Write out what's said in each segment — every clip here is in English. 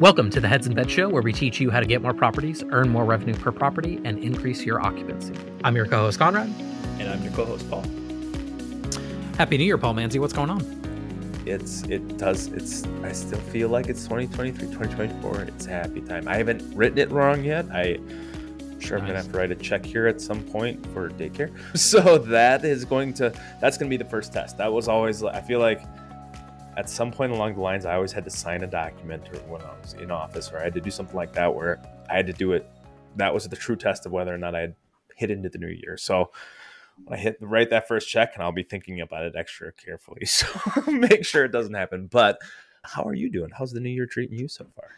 Welcome to the Heads in Bed Show, where we teach you how to get more properties, earn more revenue per property, and increase your occupancy. I'm your co host, Conrad. And I'm your co host, Paul. Happy New Year, Paul Manzey. What's going on? It's, it does, it's, I still feel like it's 2023, 2024. It's happy time. I haven't written it wrong yet. I, am sure nice. I'm gonna have to write a check here at some point for daycare. So that is going to that's gonna be the first test. That was always I feel like at some point along the lines, I always had to sign a document or when I was in office, or I had to do something like that where I had to do it. That was the true test of whether or not I had hit into the new year. So I hit write that first check, and I'll be thinking about it extra carefully. So make sure it doesn't happen. But how are you doing? How's the new year treating you so far?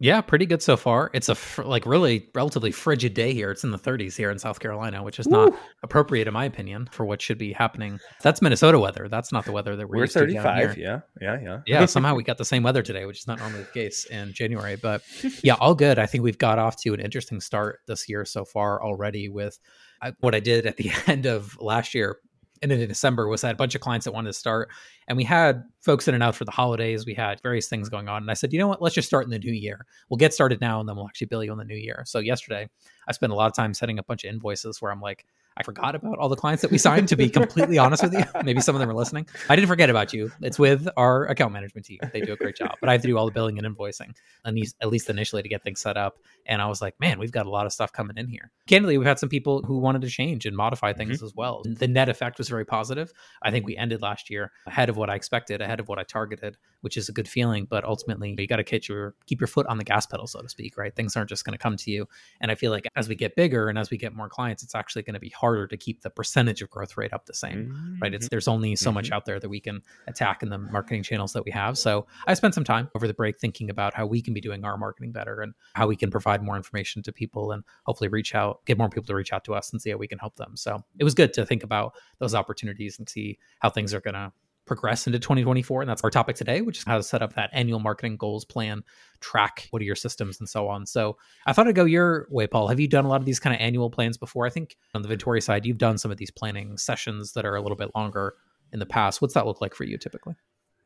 Yeah, pretty good so far. It's a fr- like really relatively frigid day here. It's in the 30s here in South Carolina, which is Woo. not appropriate in my opinion for what should be happening. That's Minnesota weather. That's not the weather that we're, we're 35. Yeah, yeah, yeah. yeah, somehow we got the same weather today, which is not normally the case in January. But yeah, all good. I think we've got off to an interesting start this year so far already with I, what I did at the end of last year and in December was I had a bunch of clients that wanted to start, and we had folks in and out for the holidays. We had various things going on, and I said, you know what? Let's just start in the new year. We'll get started now, and then we'll actually bill you in the new year. So yesterday, I spent a lot of time setting up a bunch of invoices where I'm like, I forgot about all the clients that we signed. To be completely honest with you, maybe some of them are listening. I didn't forget about you. It's with our account management team. They do a great job, but I have to do all the billing and invoicing, and at least initially to get things set up. And I was like, man, we've got a lot of stuff coming in here. Candidly, we've had some people who wanted to change and modify things mm-hmm. as well. The net effect was very positive. I think we ended last year ahead of what I expected, ahead of what I targeted, which is a good feeling. But ultimately, you got to keep your keep your foot on the gas pedal, so to speak. Right? Things aren't just going to come to you. And I feel like as we get bigger and as we get more clients, it's actually going to be harder to keep the percentage of growth rate up the same. Mm-hmm. Right? It's mm-hmm. there's only so mm-hmm. much out there that we can attack in the marketing channels that we have. So I spent some time over the break thinking about how we can be doing our marketing better and how we can provide more information to people and hopefully reach out, get more people to reach out to us and see how we can help them. So it was good to think about those opportunities and see how things are going to progress into 2024 and that's our topic today which is how to set up that annual marketing goals plan track what are your systems and so on. So i thought i'd go your way paul. Have you done a lot of these kind of annual plans before? I think on the Vintory side you've done some of these planning sessions that are a little bit longer in the past. What's that look like for you typically?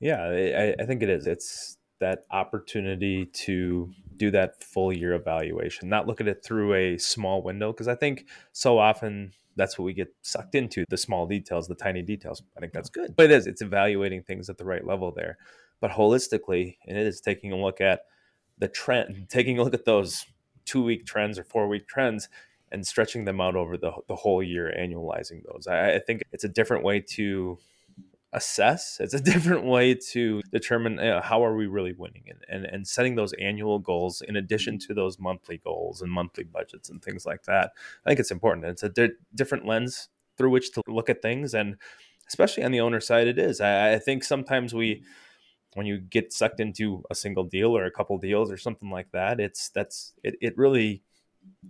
Yeah i, I think it is. It's that opportunity to do that full year evaluation, not look at it through a small window. Because I think so often that's what we get sucked into the small details, the tiny details. I think that's good. But it is, it's evaluating things at the right level there. But holistically, and it is taking a look at the trend, taking a look at those two week trends or four week trends and stretching them out over the, the whole year, annualizing those. I, I think it's a different way to assess it's a different way to determine uh, how are we really winning and, and and setting those annual goals in addition to those monthly goals and monthly budgets and things like that. I think it's important. It's a di- different lens through which to look at things and especially on the owner side it is. I, I think sometimes we when you get sucked into a single deal or a couple deals or something like that it's that's it, it really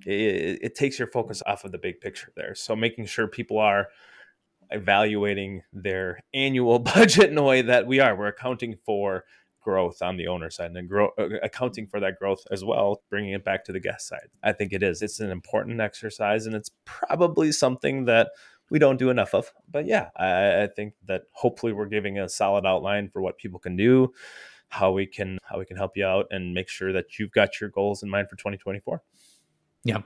it, it takes your focus off of the big picture there. So making sure people are evaluating their annual budget in a way that we are. We're accounting for growth on the owner side and grow, uh, accounting for that growth as well, bringing it back to the guest side. I think it is. It's an important exercise, and it's probably something that we don't do enough of. But yeah, I, I think that hopefully we're giving a solid outline for what people can do, how we can how we can help you out, and make sure that you've got your goals in mind for 2024. Yeah.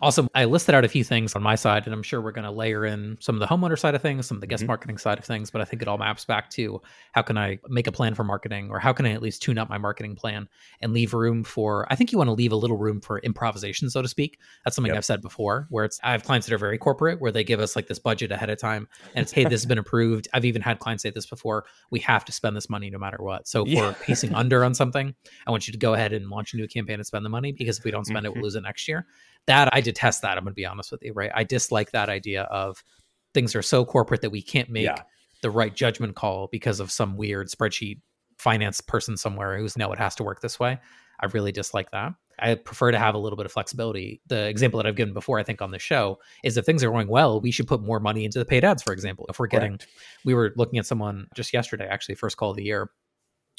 Also, I listed out a few things on my side, and I'm sure we're going to layer in some of the homeowner side of things, some of the guest mm-hmm. marketing side of things, but I think it all maps back to how can I make a plan for marketing or how can I at least tune up my marketing plan and leave room for, I think you want to leave a little room for improvisation, so to speak. That's something yep. I've said before, where it's, I have clients that are very corporate, where they give us like this budget ahead of time and it's, hey, this has been approved. I've even had clients say this before. We have to spend this money no matter what. So if yeah. we're pacing under on something, I want you to go ahead and launch a new campaign and spend the money because if we don't spend mm-hmm. it, we'll mm-hmm. lose it next year that I detest that. I'm going to be honest with you, right? I dislike that idea of things are so corporate that we can't make yeah. the right judgment call because of some weird spreadsheet finance person somewhere who's no, it has to work this way. I really dislike that. I prefer to have a little bit of flexibility. The example that I've given before, I think, on the show is if things are going well, we should put more money into the paid ads, for example. If we're getting, Correct. we were looking at someone just yesterday, actually, first call of the year,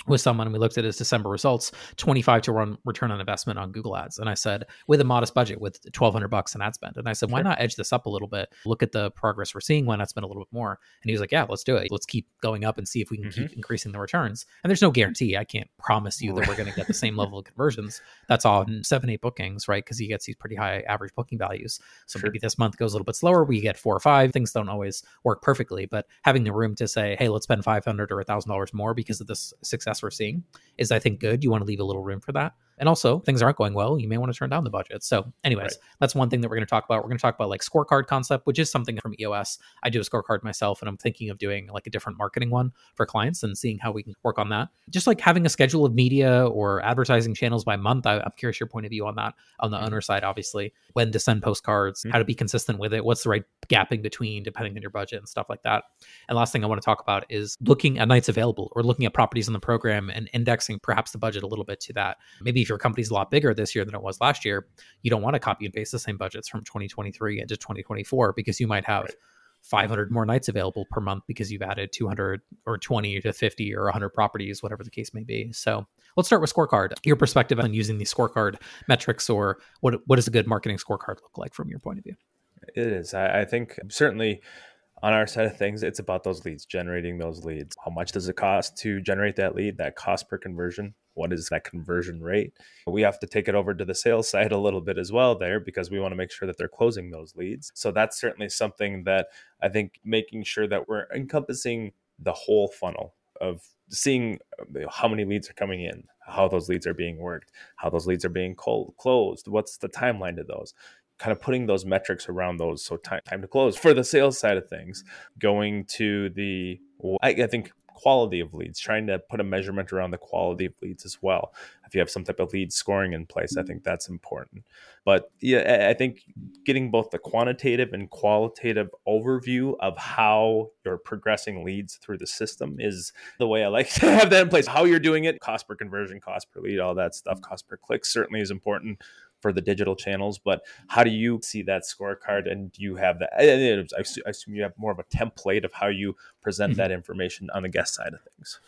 with someone and we looked at his December results, 25 to run return on investment on Google ads. And I said, with a modest budget with 1200 bucks in ad spend. And I said, why not edge this up a little bit? Look at the progress we're seeing. Why not spend a little bit more? And he was like, yeah, let's do it. Let's keep going up and see if we can mm-hmm. keep increasing the returns. And there's no guarantee. I can't promise you that we're going to get the same level of conversions. That's on seven, eight bookings, right? Because he gets these pretty high average booking values. So sure. maybe this month goes a little bit slower. We get four or five. Things don't always work perfectly, but having the room to say, hey, let's spend 500 or a $1,000 more because of this success we're seeing is I think good. You want to leave a little room for that. And also, things aren't going well. You may want to turn down the budget. So, anyways, right. that's one thing that we're going to talk about. We're going to talk about like scorecard concept, which is something from EOS. I do a scorecard myself, and I'm thinking of doing like a different marketing one for clients and seeing how we can work on that. Just like having a schedule of media or advertising channels by month. I, am curious your point of view on that. On the mm-hmm. owner side, obviously, when to send postcards, mm-hmm. how to be consistent with it, what's the right gapping between depending on your budget and stuff like that. And last thing I want to talk about is looking at nights available or looking at properties in the program and indexing perhaps the budget a little bit to that. Maybe if your company's a lot bigger this year than it was last year, you don't want to copy and paste the same budgets from 2023 into 2024 because you might have right. 500 more nights available per month because you've added 200 or 20 to 50 or 100 properties, whatever the case may be. So let's start with scorecard. Your perspective on using these scorecard metrics, or what what does a good marketing scorecard look like from your point of view? It is. I, I think certainly on our side of things, it's about those leads, generating those leads. How much does it cost to generate that lead? That cost per conversion what is that conversion rate we have to take it over to the sales side a little bit as well there because we want to make sure that they're closing those leads so that's certainly something that i think making sure that we're encompassing the whole funnel of seeing how many leads are coming in how those leads are being worked how those leads are being closed what's the timeline to those kind of putting those metrics around those so time, time to close for the sales side of things going to the I, think quality of leads, trying to put a measurement around the quality of leads as well. If you have some type of lead scoring in place, I think that's important. But yeah, I think getting both the quantitative and qualitative overview of how you're progressing leads through the system is the way I like to have that in place. How you're doing it, cost per conversion, cost per lead, all that stuff, cost per click certainly is important for the digital channels. But how do you see that scorecard? And do you have that? I assume you have more of a template of how you present mm-hmm. that information on the guest side of things.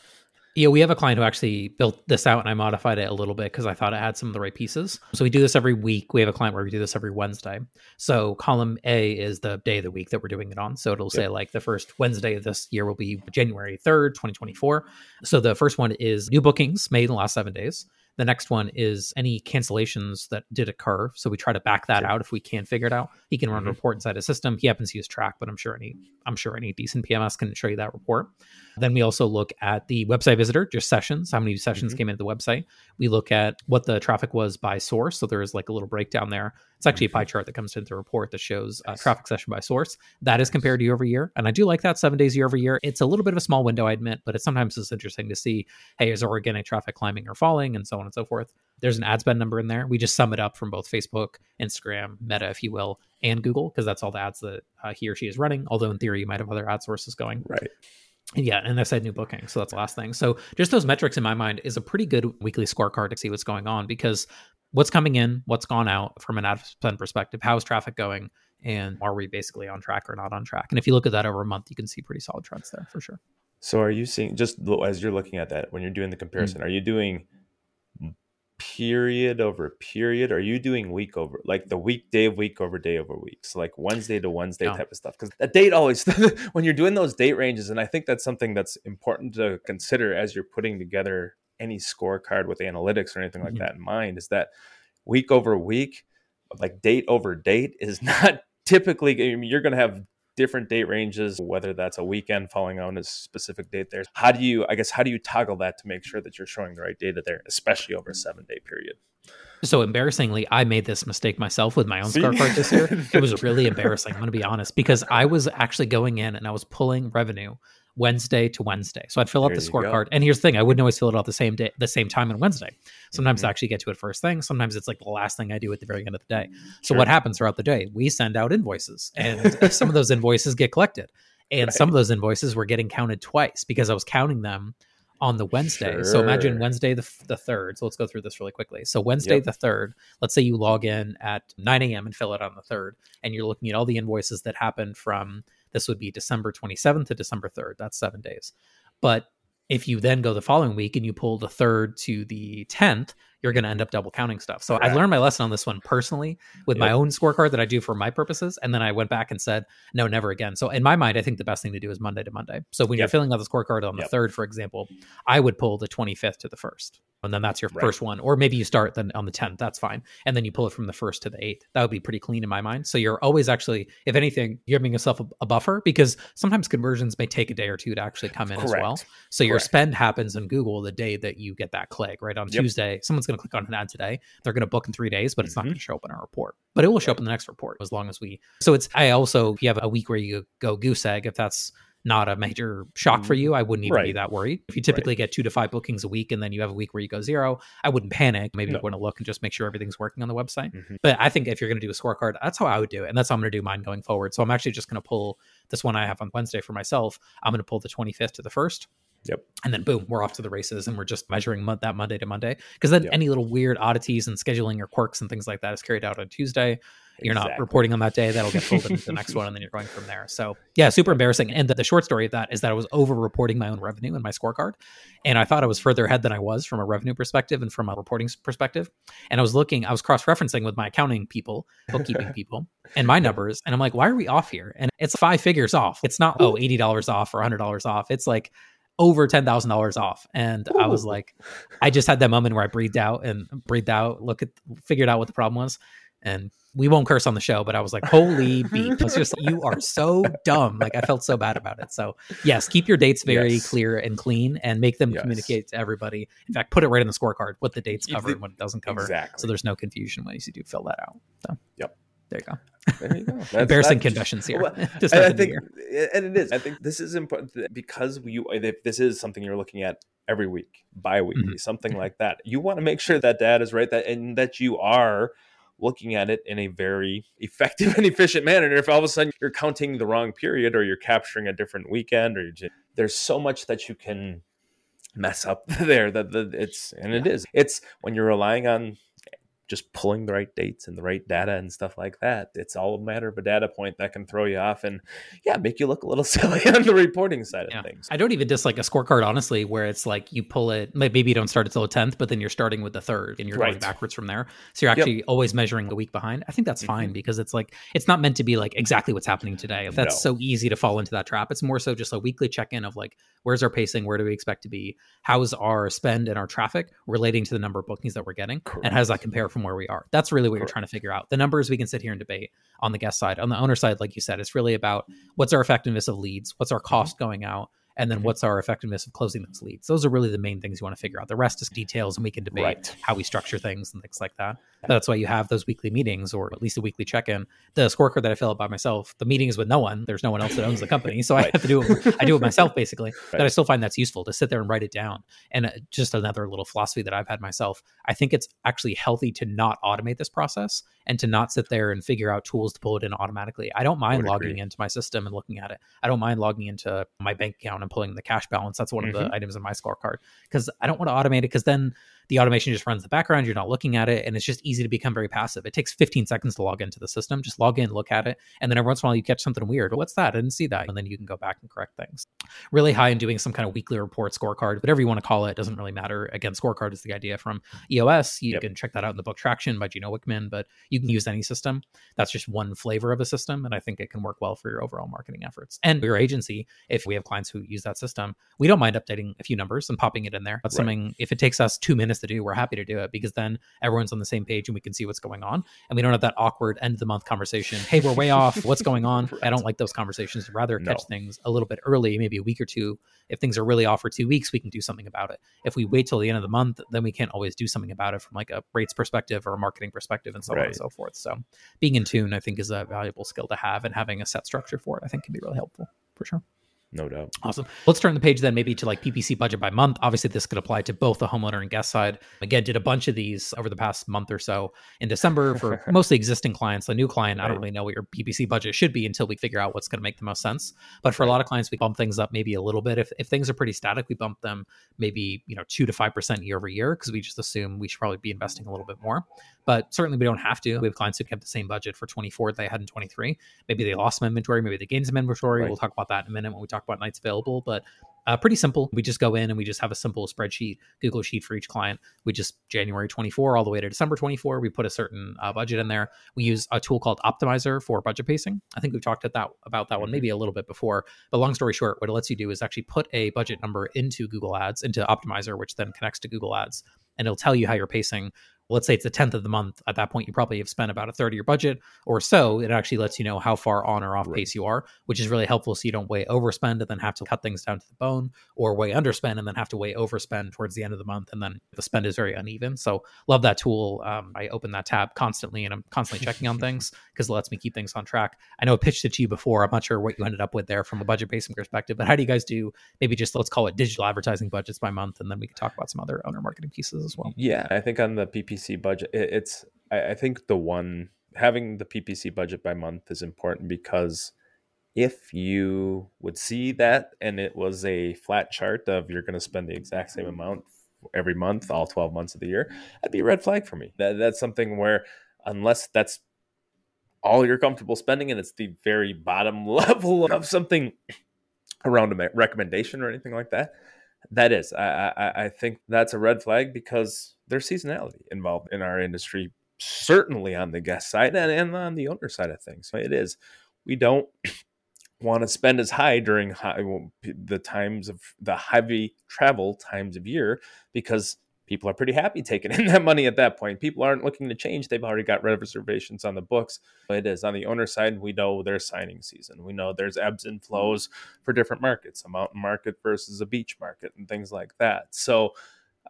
Yeah, we have a client who actually built this out and I modified it a little bit because I thought it had some of the right pieces. So we do this every week. We have a client where we do this every Wednesday. So column A is the day of the week that we're doing it on. So it'll say like the first Wednesday of this year will be January 3rd, 2024. So the first one is new bookings made in the last seven days. The next one is any cancellations that did occur. So we try to back that sure. out if we can figure it out. He can run mm-hmm. a report inside a system. He happens to use Track, but I'm sure any I'm sure any decent PMS can show you that report. Then we also look at the website visitor, just sessions, how many sessions mm-hmm. came into the website. We look at what the traffic was by source. So there is like a little breakdown there. It's actually a pie chart that comes into the report that shows uh, traffic session by source. That is compared year over year. And I do like that seven days year over year. It's a little bit of a small window, I admit, but it's sometimes it's interesting to see, hey, is organic traffic climbing or falling and so on and so forth. There's an ad spend number in there. We just sum it up from both Facebook, Instagram, Meta, if you will, and Google, because that's all the ads that uh, he or she is running. Although in theory, you might have other ad sources going. Right. Yeah, and I said new booking. So that's the last thing. So just those metrics in my mind is a pretty good weekly scorecard to see what's going on because what's coming in, what's gone out from an ad spend perspective, how's traffic going, and are we basically on track or not on track? And if you look at that over a month, you can see pretty solid trends there for sure. So are you seeing just as you're looking at that when you're doing the comparison, mm-hmm. are you doing period over period? Are you doing week over like the weekday of week over day over week? So like Wednesday to Wednesday yeah. type of stuff. Because that date always when you're doing those date ranges, and I think that's something that's important to consider as you're putting together any scorecard with analytics or anything like mm-hmm. that in mind, is that week over week, like date over date, is not typically I mean, you're going to have different date ranges, whether that's a weekend falling on a specific date there. How do you, I guess, how do you toggle that to make sure that you're showing the right data there, especially over a seven day period? So embarrassingly, I made this mistake myself with my own scorecard this year. It was really embarrassing. I'm going to be honest because I was actually going in and I was pulling revenue Wednesday to Wednesday. So I'd fill there out the scorecard. And here's the thing: I wouldn't always fill it out the same day, the same time on Wednesday. Sometimes mm-hmm. I actually get to it first thing. Sometimes it's like the last thing I do at the very end of the day. So sure. what happens throughout the day? We send out invoices, and some of those invoices get collected, and right. some of those invoices were getting counted twice because I was counting them on the Wednesday. Sure. So imagine Wednesday the, the 3rd. So let's go through this really quickly. So Wednesday yep. the 3rd, let's say you log in at 9 a.m. and fill it on the 3rd, and you're looking at all the invoices that happened from this would be December 27th to December 3rd. That's seven days. But If you then go the following week and you pull the third to the 10th, you're going to end up double counting stuff. So I learned my lesson on this one personally with yep. my own scorecard that I do for my purposes. And then I went back and said, no, never again. So in my mind, I think the best thing to do is Monday to Monday. So when yep. you're filling out the scorecard on the yep. third, for example, I would pull the 25th to the first and then that's your right. first one or maybe you start then on the 10th that's fine and then you pull it from the first to the 8th that would be pretty clean in my mind so you're always actually if anything you're giving yourself a, a buffer because sometimes conversions may take a day or two to actually come in Correct. as well so Correct. your spend happens in google the day that you get that click right on yep. tuesday someone's going to click on an ad today they're going to book in three days but it's mm-hmm. not going to show up in our report but it will show up in the next report as long as we so it's i also if you have a week where you go goose egg if that's not a major shock for mm, you, I wouldn't even right. be that worried. If you typically right. get two to five bookings a week and then you have a week where you go zero, I wouldn't panic. Maybe no. you want to look and just make sure everything's working on the website. Mm-hmm. But I think if you're going to do a scorecard, that's how I would do it. And that's how I'm going to do mine going forward. So I'm actually just going to pull this one I have on Wednesday for myself. I'm going to pull the 25th to the first. Yep. And then boom, we're off to the races and we're just measuring mo- that Monday to Monday. Because then yep. any little weird oddities and scheduling or quirks and things like that is carried out on Tuesday. You're exactly. not reporting on that day. That'll get folded into the next one, and then you're going from there. So yeah, super embarrassing. And the, the short story of that is that I was over reporting my own revenue in my scorecard, and I thought I was further ahead than I was from a revenue perspective and from a reporting perspective. And I was looking, I was cross referencing with my accounting people, bookkeeping people, and my numbers, and I'm like, why are we off here? And it's five figures off. It's not oh eighty dollars off or hundred dollars off. It's like over ten thousand dollars off. And Ooh. I was like, I just had that moment where I breathed out and breathed out, look at figured out what the problem was, and we won't curse on the show, but I was like, holy beat. It's just you are so dumb. Like I felt so bad about it. So yes, keep your dates very yes. clear and clean and make them yes. communicate to everybody. In fact, put it right in the scorecard what the dates cover and what it doesn't cover. Exactly. So there's no confusion when you do fill that out. So yep. There you go. There you go. Embarrassing that's, confessions here. Well, I think, and it is. I think this is important because you, if this is something you're looking at every week, bi-weekly, mm-hmm. something like that. You want to make sure that data is right, that and that you are looking at it in a very effective and efficient manner. And if all of a sudden you're counting the wrong period or you're capturing a different weekend or just, there's so much that you can mess up there that the, it's and it is it's when you're relying on just pulling the right dates and the right data and stuff like that. It's all a matter of a data point that can throw you off and yeah, make you look a little silly on the reporting side yeah. of things. I don't even dislike a scorecard, honestly, where it's like you pull it, maybe you don't start until the 10th, but then you're starting with the third and you're right. going backwards from there. So you're actually yep. always measuring the week behind. I think that's mm-hmm. fine because it's like, it's not meant to be like exactly what's happening today. If that's no. so easy to fall into that trap, it's more so just a weekly check in of like, where's our pacing? Where do we expect to be? How's our spend and our traffic relating to the number of bookings that we're getting? Correct. And how does that compare from where we are? That's really what you're trying to figure out. The numbers we can sit here and debate on the guest side. On the owner side, like you said, it's really about what's our effectiveness of leads, what's our cost mm-hmm. going out, and then mm-hmm. what's our effectiveness of closing those leads. Those are really the main things you want to figure out. The rest is details, and we can debate right. how we structure things and things like that. That's why you have those weekly meetings or at least a weekly check in. The scorecard that I fill out by myself, the meeting is with no one. There's no one else that owns the company. So right. I have to do it. I do it myself basically. Right. But I still find that's useful to sit there and write it down. And uh, just another little philosophy that I've had myself. I think it's actually healthy to not automate this process and to not sit there and figure out tools to pull it in automatically. I don't mind I logging agree. into my system and looking at it. I don't mind logging into my bank account and pulling the cash balance. That's one mm-hmm. of the mm-hmm. items in my scorecard because I don't want to automate it because then the automation just runs the background. You're not looking at it, and it's just easy to become very passive. It takes 15 seconds to log into the system. Just log in, look at it, and then every once in a while you catch something weird. What's that? I didn't see that, and then you can go back and correct things. Really high in doing some kind of weekly report, scorecard, whatever you want to call it, doesn't really matter. Again, scorecard is the idea from EOS. You yep. can check that out in the book Traction by Gino Wickman, but you can use any system. That's just one flavor of a system, and I think it can work well for your overall marketing efforts. And your agency, if we have clients who use that system, we don't mind updating a few numbers and popping it in there. That's right. something. If it takes us two minutes to do, we're happy to do it because then everyone's on the same page and we can see what's going on and we don't have that awkward end of the month conversation hey we're way off. What's going on? I don't like those conversations. Rather catch no. things a little bit early maybe a week or two. If things are really off for two weeks we can do something about it. If we wait till the end of the month then we can't always do something about it from like a rates perspective or a marketing perspective and so right. on and so forth. So being in tune i think is a valuable skill to have and having a set structure for it i think can be really helpful for sure no doubt. Awesome. Let's turn the page then maybe to like PPC budget by month. Obviously, this could apply to both the homeowner and guest side. Again, did a bunch of these over the past month or so in December for mostly existing clients. The new client, right. I don't really know what your PPC budget should be until we figure out what's going to make the most sense. But for a lot of clients, we bump things up maybe a little bit. If, if things are pretty static, we bump them maybe, you know, two to 5% year over year because we just assume we should probably be investing a little bit more but certainly we don't have to. We have clients who kept the same budget for 24 that they had in 23. Maybe they lost some inventory, maybe they gained some inventory. Right. We'll talk about that in a minute when we talk about nights available. But Uh, pretty simple. We just go in and we just have a simple spreadsheet, Google Sheet for each client. We just January 24 all the way to December 24. We put a certain uh, budget in there. We use a tool called Optmyzr for budget pacing. I think we've talked about that, about that one mm-hmm. maybe a little bit before. But long story short, what it lets you do is actually put a budget number into Google Ads, into Optmyzr, which then connects to Google Ads and it'll tell you how you're pacing let's say it's the 10th of the month at that point you probably have spent about a third of your budget or so. It actually lets you know how far on or off right. pace you are which is really helpful so you don't way overspend and then have to cut things down to the bone or way underspend and then have to way overspend towards the end of the month and then the spend is very uneven. So love that tool. Um, i open that tab constantly and i'm constantly checking on things because it lets me keep things on track. I know i pitched it to you before. I'm not sure what you ended up with there from a budget pacing perspective but how do you guys do maybe just let's call it digital advertising budgets by month and then we can talk about some other owner marketing pieces as well? Yeah i think on the ppc budget it, it's I, I think the one having the PPC budget by month is important because if you would see that and it was a flat chart of you're going to spend the exact same amount every month, all 12 months of the year, that'd be a red flag for me. That, that's something where, unless that's all you're comfortable spending and it's the very bottom level of something around a recommendation or anything like that, that is. I, I, I think that's a red flag because there's seasonality involved in our industry, certainly on the guest side and, and on the owner side of things. It is. We don't want to spend as high during high, the times of the heavy travel times of year because people are pretty happy taking in that money at that point. People aren't looking to change. They've already got reservations on the books. It is on the owner side, we know there's signing season. We know there's ebbs and mm-hmm. flows for different markets, a mountain market versus a beach market and things like that. So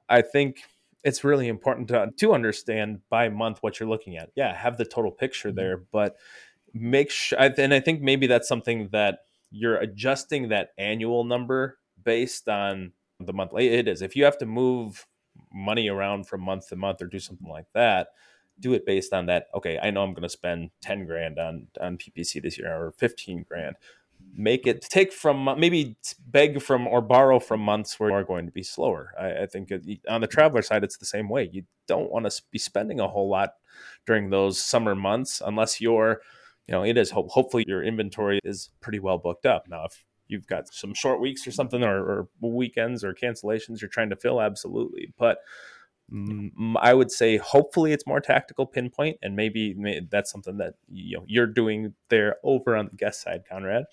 I think it's really important to, to understand by month what you're looking at. Yeah, have the total picture mm-hmm. there, but make sure, and I think maybe that's something that you're adjusting that annual number based on the monthly. It is. If you have to move money around from month to month or do something like that, do it based on that. Okay, I know I'm going to spend 10 grand on, on PPC this year or 15 grand make it take from maybe beg from or borrow from months where you are going to be slower. I, I think it, on the traveler side, it's the same way. You don't want to be spending a whole lot during those summer months unless you're, you know, it is ho- hopefully your inventory is pretty well booked up. Now, if you've got some short weeks or something or, or weekends or cancellations you're trying to fill, absolutely. But I would say hopefully it's more tactical pinpoint, and maybe, that's something that you know you're doing there over on the guest side, Conrad.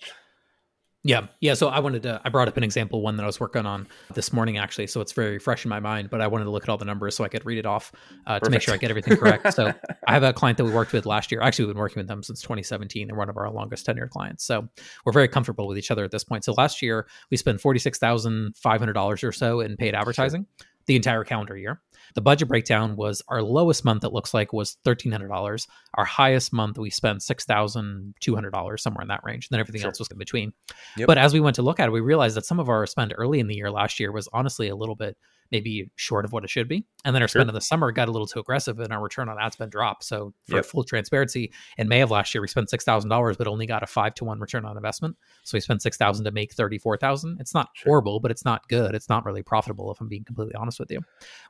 Yeah. Yeah. So I wanted to, I brought up an example, one that I was working on this morning, actually. So it's very fresh in my mind, but I wanted to look at all the numbers so I could read it off uh, to make sure I get everything correct. so I have a client that we worked with last year. Actually, we've been working with them since 2017. They're one of our longest tenured clients. So we're very comfortable with each other at this point. So last year, we spent $46,500 or so in paid advertising. Sure the entire calendar year. The budget breakdown was our lowest month, it looks like, was $1,300. Our highest month, we spent $6,200, somewhere in that range. And then everything sure. else was in between. Yep. But as we went to look at it, we realized that some of our spend early in the year last year was honestly a little bit maybe short of what it should be. And then our sure. spend in the summer got a little too aggressive and our return on ad spend dropped. So for yep. full transparency, in May of last year, we spent six thousand dollars, but only got a five to one return on investment. So we spent six thousand to make thirty four thousand. It's not sure. horrible, but it's not good. It's not really profitable if I'm being completely honest with you.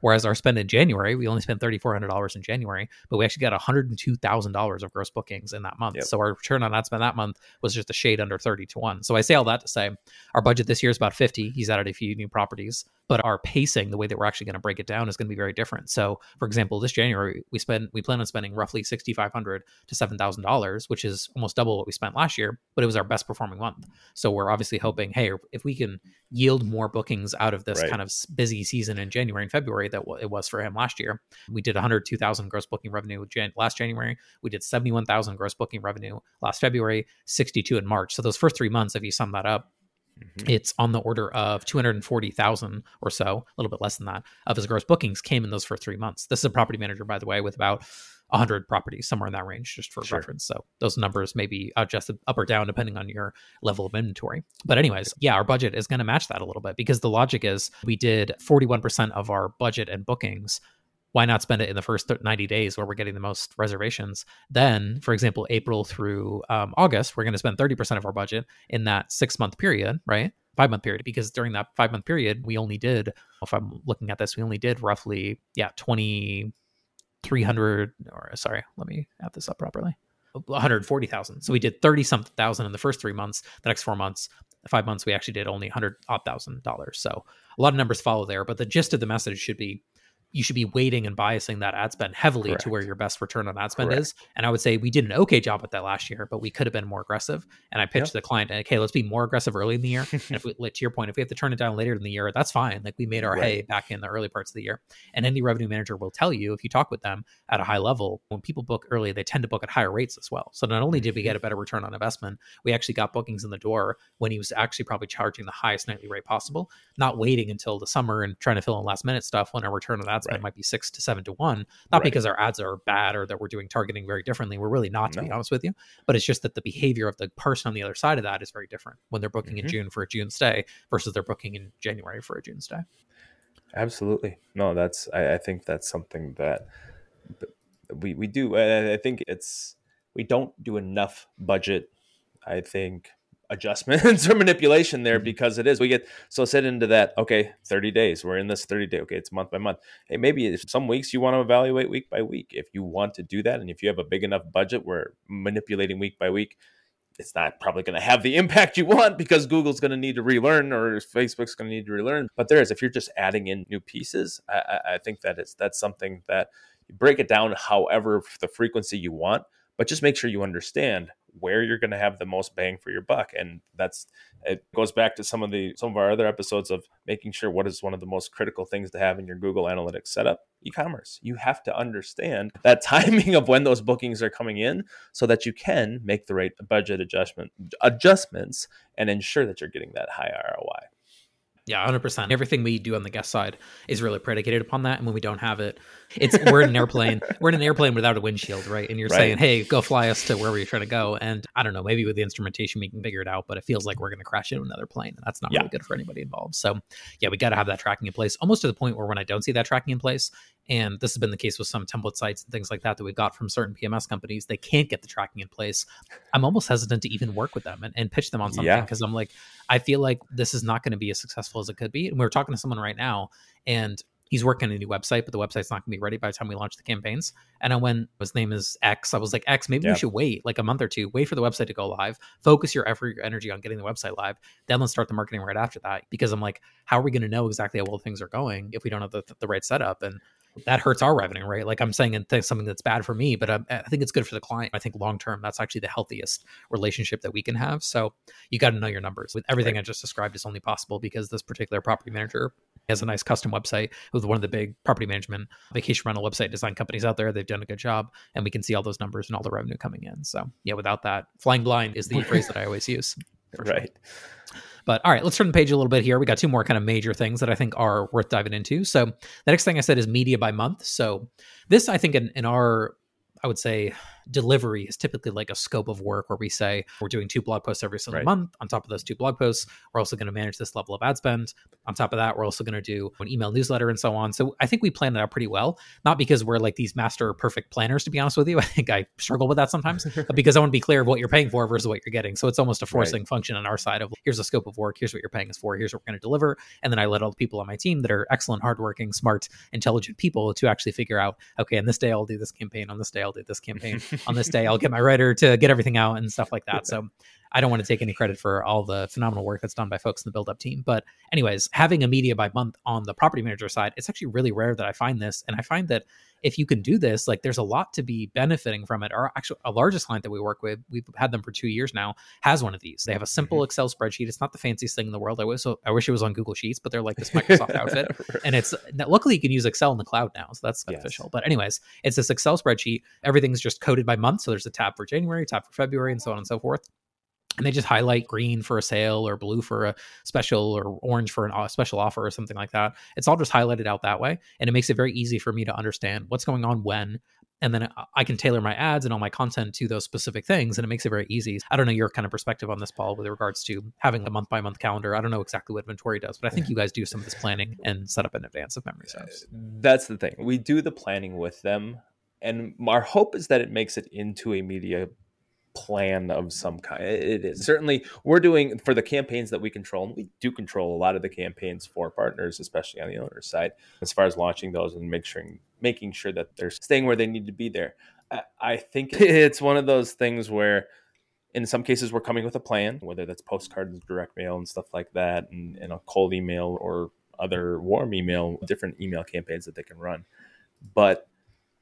Whereas our spend in January, we only spent thirty four hundred dollars in January, but we actually got one hundred and two thousand dollars of gross bookings in that month. Yep. So our return on ad spend that month was just a shade under thirty to one. So I say all that to say our budget this year is about fifty. He's added a few new properties but our pacing, the way that we're actually going to break it down, is going to be very different. So, for example, this January we spend we plan on spending roughly sixty five hundred to seven thousand dollars, which is almost double what we spent last year, but it was our best performing month. So we're obviously hoping, hey, if we can yield more bookings out of this right. kind of busy season in January and February that it was for him last year, we did one hundred two thousand gross booking revenue Jan- last January. We did seventy one thousand gross booking revenue last February, sixty two in March. So those first three months, if you sum that up, Mm-hmm. It's on the order of 240,000 or so, a little bit less than that, of his gross bookings came in those first three months. This is a property manager, by the way, with about 100 properties, somewhere in that range, just for sure. reference. So those numbers may be adjusted up or down depending on your level of inventory. But, anyways, yeah, our budget is going to match that a little bit because the logic is we did 41% of our budget and bookings why not spend it in the first 90 days where we're getting the most reservations then for example april through um, august we're going to spend 30% of our budget in that six month period right five month period because during that five month period we only did if i'm looking at this we only did roughly yeah 2300 or sorry let me add this up properly 140,000. So we did 30 something thousand in the first three months. The next four months, five months, we actually did only hundred odd thousand dollars. So a lot of numbers follow there, but the gist of the message should be you should be weighting and biasing that ad spend heavily Correct. to where your best return on ad spend Correct. is. And I would say we did an okay job with that last year, but we could have been more aggressive. And I pitched yep. the client, okay, let's be more aggressive early in the year. and if we, to your point, if we have to turn it down later in the year, that's fine. Like we made our right. hay back in the early parts of the year. And any revenue manager will tell you if you talk with them at a high level, when people book early, they tend to book at higher rates as well. So not only did we get mm-hmm. a better return on investment, we actually got bookings in the door when he was actually probably charging the highest nightly rate possible, not waiting until the summer and trying to fill in last minute stuff when our return on ad spend right. might be six to seven to one. Not right. because our ads are bad or that we're doing targeting very differently. We're really not, to no. be honest with you. But it's just that the behavior of the person on the other side of that is very different when they're booking mm-hmm. in June for a June stay versus they're booking in January for a June stay. Absolutely. No, that's I, I think that's something that we we do. I, I think it's we don't do enough budget. I think adjustments or manipulation there mm-hmm. because it is. We get so set into that, okay, 30 days. We're in this 30 day. Okay, it's month by month. Hey, maybe if some weeks you want to evaluate week by week. If you want to do that and if you have a big enough budget where manipulating week by week, it's not probably going to have the impact you want because Google's going to need to relearn or Facebook's going to need to relearn. But there is, if you're just adding in new pieces, I, I think that it's that's something that you break it down however the frequency you want, but just make sure you understand where you're going to have the most bang for your buck and that's it goes back to some of the some of our other episodes of making sure what is one of the most critical things to have in your google analytics setup? E-commerce. You have to understand that timing of when those bookings are coming in so that you can make the right budget adjustment adjustments and ensure that you're getting that high roi yeah, hundred percent. Everything we do on the guest side is really predicated upon that. And when we don't have it, it's we're in an airplane. we're in an airplane without a windshield, right? And you're right. saying, "Hey, go fly us to wherever you're trying to go." And I don't know, maybe with the instrumentation we can figure it out, but it feels like we're going to crash into another plane, and that's not yeah. really good for anybody involved. So, yeah, we got to have that tracking in place, almost to the point where when I don't see that tracking in place, and this has been the case with some template sites and things like that that we got from certain PMS companies, they can't get the tracking in place. I'm almost hesitant to even work with them and, and pitch them on something because yeah. I'm like, I feel like this is not going to be as successful as it could be. And we are talking to someone right now, and he's working on a new website, but the website's not going to be ready by the time we launch the campaigns. And I went, his name is X. I was like, X, maybe yeah. we should wait like a month or two, wait for the website to go live, focus your effort, your energy on getting the website live. Then let's start the marketing right after that. Because I'm like, how are we going to know exactly how well things are going if we don't have the, the right setup? And that hurts our revenue, right? Like I'm saying, it's something that's bad for me, but I, I think it's good for the client. I think long term, that's actually the healthiest relationship that we can have. So you got to know your numbers. With everything right. I just described is only possible because this particular property manager has a nice custom website with one of the big property management vacation rental website design companies out there. They've done a good job, and we can see all those numbers and all the revenue coming in. So yeah, without that, flying blind is the phrase that I always use. Right. Sure. But all right, let's turn the page a little bit here. We got two more kind of major things that I think are worth diving into. So the next thing I said is media by month. So this, I think, in, in our I would say delivery is typically like a scope of work where we say we're doing two blog posts every single right. month. On top of those two blog posts, we're also going to manage this level of ad spend. On top of that, we're also going to do an email newsletter and so on. So I think we plan it out pretty well. Not because we're like these master perfect planners, to be honest with you. I think I struggle with that sometimes, but because I want to be clear of what you're paying for versus what you're getting. So it's almost a forcing right. function on our side of here's the scope of work, here's what you're paying us for, here's what we're going to deliver. And then I let all the people on my team that are excellent, hardworking, smart, intelligent people to actually figure out, okay, on this day I'll do this campaign, on this day I'll do this campaign, on this day I'll get my writer to get everything out and stuff like that. So I don't want to take any credit for all the phenomenal work that's done by folks in the BuildUp team. But, anyways, having a media by month on the property manager side, it's actually really rare that I find this. And I find that if you can do this, like there's a lot to be benefiting from it. Our actual our largest client that we work with, we've had them for two years now, has one of these. They have a simple mm-hmm. Excel spreadsheet. It's not the fanciest thing in the world. I wish I wish it was on Google Sheets, but they're like this Microsoft outfit. And it's luckily you can use Excel in the cloud now, so that's beneficial. Yes. But anyways, it's this Excel spreadsheet. Everything's just coded by month. So there's a tab for January, tab for February, and so on and so forth and they just highlight green for a sale or blue for a special or orange for a uh, special offer or something like that. It's all just highlighted out that way. And it makes it very easy for me to understand what's going on when. And then I can tailor my ads and all my content to those specific things. And it makes it very easy. I don't know your kind of perspective on this, Paul, with regards to having a month by month calendar. I don't know exactly what Vintory does, but I think you guys do some of this planning and set up in advance of memory serves. That's the thing. We do the planning with them. And our hope is that it makes it into a media plan of some kind. It is certainly we're doing for the campaigns that we control, and we do control a lot of the campaigns for partners, especially on the owner side, as far as launching those and make sure, making sure that they're staying where they need to be there. I, I think it's one of those things where in some cases we're coming with a plan whether that's postcards direct mail and stuff like that and, and a cold email or other warm email different email campaigns that they can run but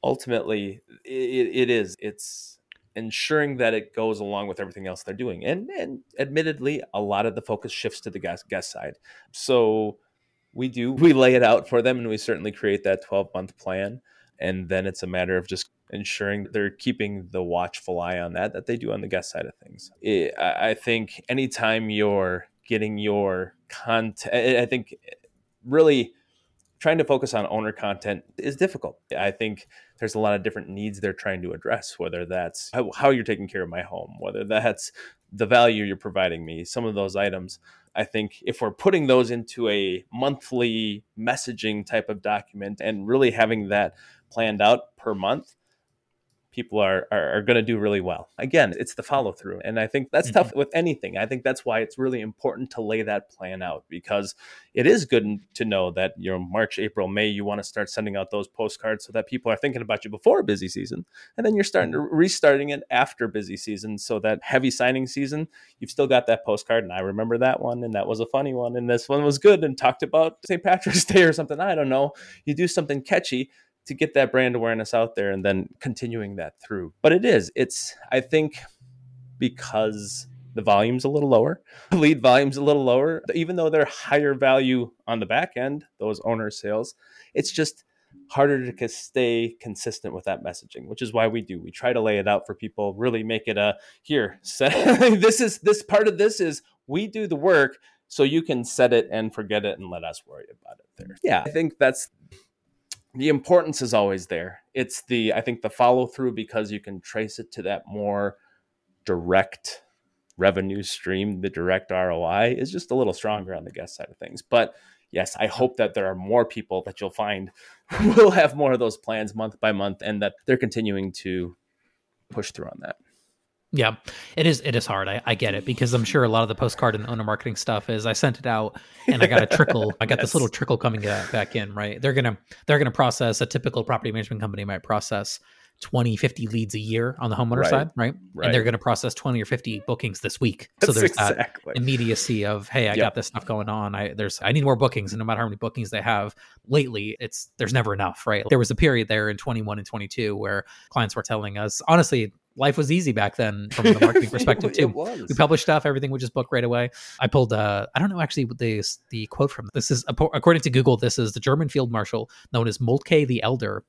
ultimately it, it is it's ensuring that it goes along with everything else they're doing and and admittedly a lot of the focus shifts to the guest guest side. So we do we lay it out for them and we certainly create that 12 month plan and then it's a matter of just ensuring they're keeping the watchful eye on that that they do on the guest side of things. It, i think anytime you're getting your content i think really trying to focus on owner content is difficult. I think there's a lot of different needs they're trying to address whether that's how, you're taking care of my home whether that's the value you're providing me some of those items. I think if we're putting those into a monthly messaging type of document and really having that planned out per month, people are are, are going to do really well. Again, it's the follow through, and I think that's mm-hmm. tough with anything. I think that's why it's really important to lay that plan out because it is good to know that you know March, April, May you want to start sending out those postcards so that people are thinking about you before busy season, and then you're starting to mm-hmm. restarting it after busy season, so that heavy signing season you've still got that postcard. And I remember that one, and that was a funny one, and this one was good, and talked about St. Patrick's Day or something. I don't know. You do something catchy to get that brand awareness out there and then continuing that through. But it is, it's, I think, because the volume's a little lower, lead volume's a little lower, even though they're higher value on the back end, those owner sales, it's just harder to stay consistent with that messaging, which is why we do. We try to lay it out for people, really make it a here, set, this is this part of this is we do the work so you can set it and forget it and let us worry about it there. Yeah, I think that's the importance is always there. It's the I think the follow through because you can trace it to that more direct revenue stream, the direct ROI is just a little stronger on the guest side of things. But yes, I hope that there are more people that you'll find will have more of those plans month by month and that they're continuing to push through on that. Yeah, it is. It is hard. I, I, get it because I'm sure a lot of the postcard and the owner marketing stuff is I sent it out and I got a trickle. I got yes. this little trickle coming back in. Right, they're gonna they're gonna process a typical property management company might process 20, 50 leads a year on the homeowner right. side, right? right? And they're going to process 20 or 50 bookings this week. So there's exactly. that immediacy of, hey, I yep. got this stuff going on. I there's I need more bookings. And no matter how many bookings they have lately, it's there's never enough, right? There was a period there in 21 and 22 where clients were telling us, honestly, life was easy back then from the marketing perspective too. We published stuff, everything would just book right away. I pulled uh I don't know actually the the quote from this is according to Google this is the German field marshal known as Moltke the Elder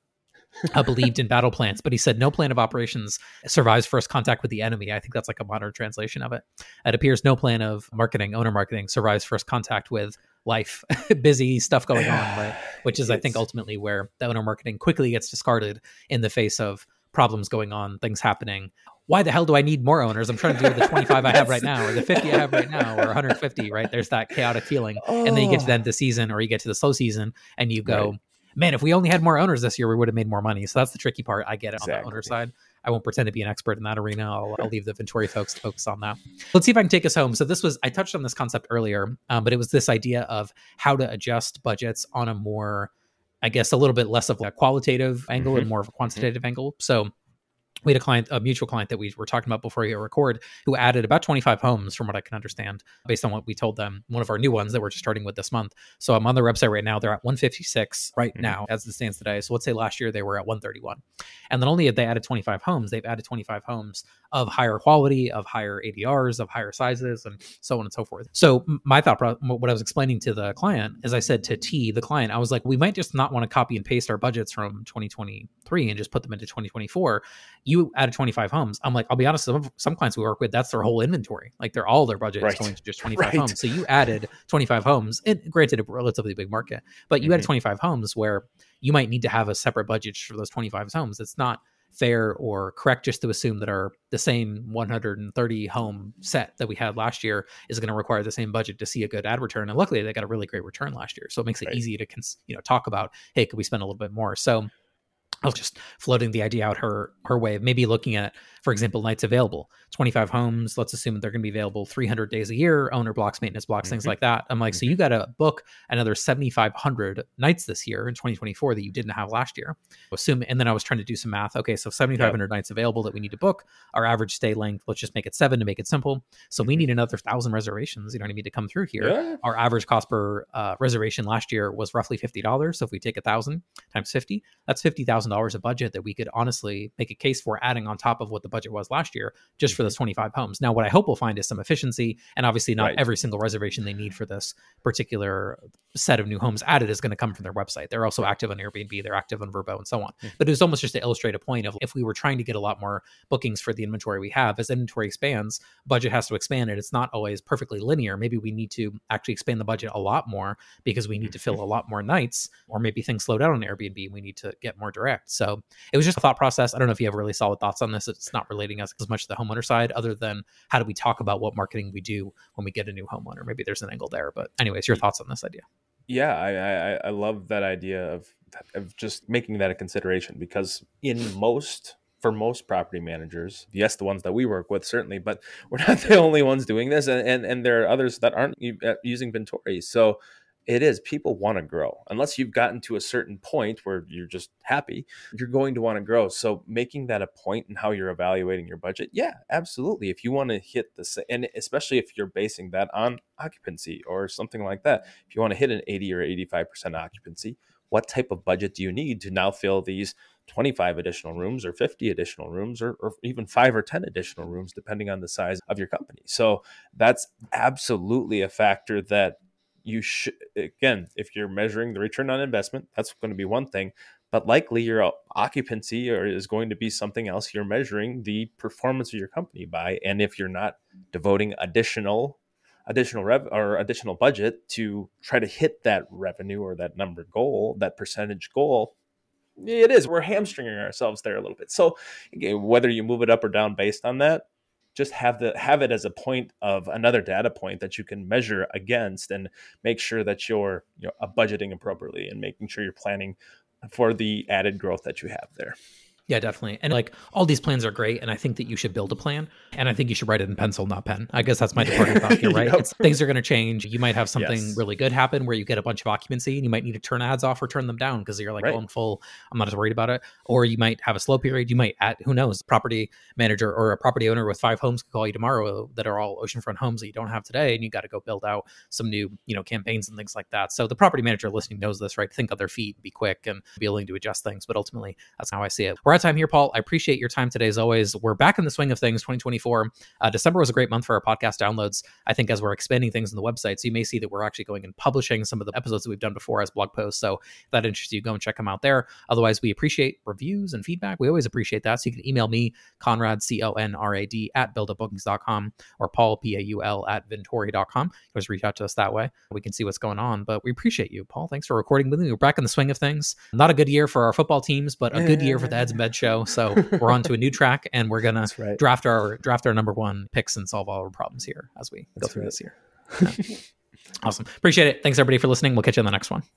uh, believed in battle plans, but he said no plan of operations survives first contact with the enemy. I think that's like a modern translation of it. It appears no plan of marketing, owner marketing, survives first contact with life, busy stuff going on, right? Which is, it's, I think, ultimately where the owner marketing quickly gets discarded in the face of problems going on, things happening. Why the hell do I need more owners? I'm trying to do the 25 I have right now, or the 50 I have right now, or 150. Right? There's that chaotic feeling, oh. and then you get to the end of the season, or you get to the slow season, and you go, right. "Man, if we only had more owners this year, we would have made more money." So that's the tricky part. I get it exactly. on the owner side. I won't pretend to be an expert in that arena. I'll, I'll, leave the Vintory folks to focus on that. Let's see if I can take us home. So this was I touched on this concept earlier, um, but it was this idea of how to adjust budgets on a more, I guess, a little bit less of a qualitative angle mm-hmm. and more of a quantitative mm-hmm. angle. So we had a client, a mutual client that we were talking about before we record, who added about 25 homes, from what I can understand, based on what we told them. One of our new ones that we're just starting with this month. So I'm on their website right now. They're at 156 right mm-hmm. now, as it stands today. So let's say last year they were at 131, and then only if they added 25 homes, they've added 25 homes of higher quality, of higher ADRs, of higher sizes, and so on and so forth. So my thought, what I was explaining to the client, as I said to T, the client, I was like, we might just not want to copy and paste our budgets from 2023 and just put them into 2024. You added 25 homes. I'm like, I'll be honest, some, some clients we work with, that's their whole inventory. Like they're all their budget right. is going to just 25 right. homes. So you added 25 homes, and granted, a relatively big market, but you mm-hmm. added 25 homes where you might need to have a separate budget for those 25 homes. It's not fair or correct just to assume that our the same 130 home set that we had last year is going to require the same budget to see a good ad return. And luckily, they got a really great return last year, so it makes it right. easy to you know talk about hey, could we spend a little bit more? So I was just floating the idea out her her way of maybe looking at, for example, nights available, 25 homes. Let's assume they're going to be available 300 days a year, owner blocks, maintenance blocks, mm-hmm. things like that. I'm like, mm-hmm. so you got to book another 7,500 nights this year in 2024 that you didn't have last year. Assume, and then I was trying to do some math. Okay, so 7,500 yep. nights available that we need to book. Our average stay length, let's just make it seven to make it simple. So we mm-hmm. need another thousand reservations. You know what I mean to come through here. Yeah. Our average cost per uh, reservation last year was roughly fifty dollars. So if we take a thousand times fifty, that's fifty thousand dollars a budget that we could honestly make a case for adding on top of what the budget was last year just for those mm-hmm. 25 homes. Now, what I hope we'll find is some efficiency, and obviously not right. every single reservation they need for this particular set of new homes added is going to come from their website. They're also active on Airbnb, they're active on Vrbo, and so on. Mm-hmm. But it was almost just to illustrate a point of if we were trying to get a lot more bookings for the inventory we have, as inventory expands, budget has to expand, and it's not always perfectly linear. Maybe we need to actually expand the budget a lot more because we need to fill a lot more nights, or maybe things slow down on Airbnb. We need to get more direct. So it was just a thought process. I don't know if you have really solid thoughts on this. It's not relating us as much to the homeowner side, other than how do we talk about what marketing we do when we get a new homeowner. Maybe there's an angle there. But anyways, your thoughts on this idea? Yeah, I, I, I love that idea of of just making that a consideration because in most for most property managers, yes, the ones that we work with certainly, but we're not the only ones doing this, and and, and there are others that aren't uh, using Vintory. So it is people want to grow. Unless you've gotten to a certain point where you're just happy you're going to want to grow. So making that a point in how you're evaluating your budget yeah absolutely. If you want to hit the and especially if you're basing that on occupancy or something like that if you want to hit an 80 or 85% occupancy what type of budget do you need to now fill these 25 additional rooms or 50 additional rooms or, or, even five or 10 additional rooms, depending on the size of your company. So that's absolutely a factor that you should again if you're measuring the return on investment that's going to be one thing but likely your occupancy or is going to be something else you're measuring the performance of your company by and if you're not devoting additional additional rev or additional budget to try to hit that revenue or that number goal that percentage goal it is we're hamstringing ourselves there a little bit. So whether you move it up or down based on that just have the have it as a point of another data point that you can measure against and make sure that you're you know uh, budgeting appropriately and making sure you're planning for the added growth that you have there. Yeah, definitely. And like all these plans are great. And I think that you should build a plan. And I think you should write it in pencil, not pen. I guess that's my departing thought here, right? yep. things are going to change. You might have something yes. really good happen where you get a bunch of occupancy and you might need to turn ads off or turn them down because you're like, right. oh, I'm full. I'm not as worried about it. Or you might have a slow period. You might add, who knows, property manager or a property owner with five homes could call you tomorrow that are all oceanfront homes that you don't have today. And you got to go build out some new, you know, campaigns and things like that. So the property manager listening knows this, right? Think on their feet, be quick and be willing to adjust things. But ultimately, that's how I see it. We're at time here, Paul. I appreciate your time today as always. We're back in the swing of things 2024. Uh, December was a great month for our podcast downloads. I think as we're expanding things on the website, so you may see that we're actually going and publishing some of the episodes that we've done before as blog posts. So if that interests you, go and check them out there. Otherwise, we appreciate reviews and feedback. We always appreciate that. So you can email me, Conrad, C O N R A D, at buildupbookings.com or Paul, P A U L, at Vintory.com. Just reach out to us that way. We can see what's going on. But we appreciate you, Paul. Thanks for recording with me. We're back in the swing of things. Not a good year for our football teams, but a good year for the Heads and Bed show. So we're on to a new track, and we're gonna right. draft our draft our number one picks and solve all our problems here as we That's go through right. this year. awesome, appreciate it. Thanks everybody for listening. We'll catch you on the next one.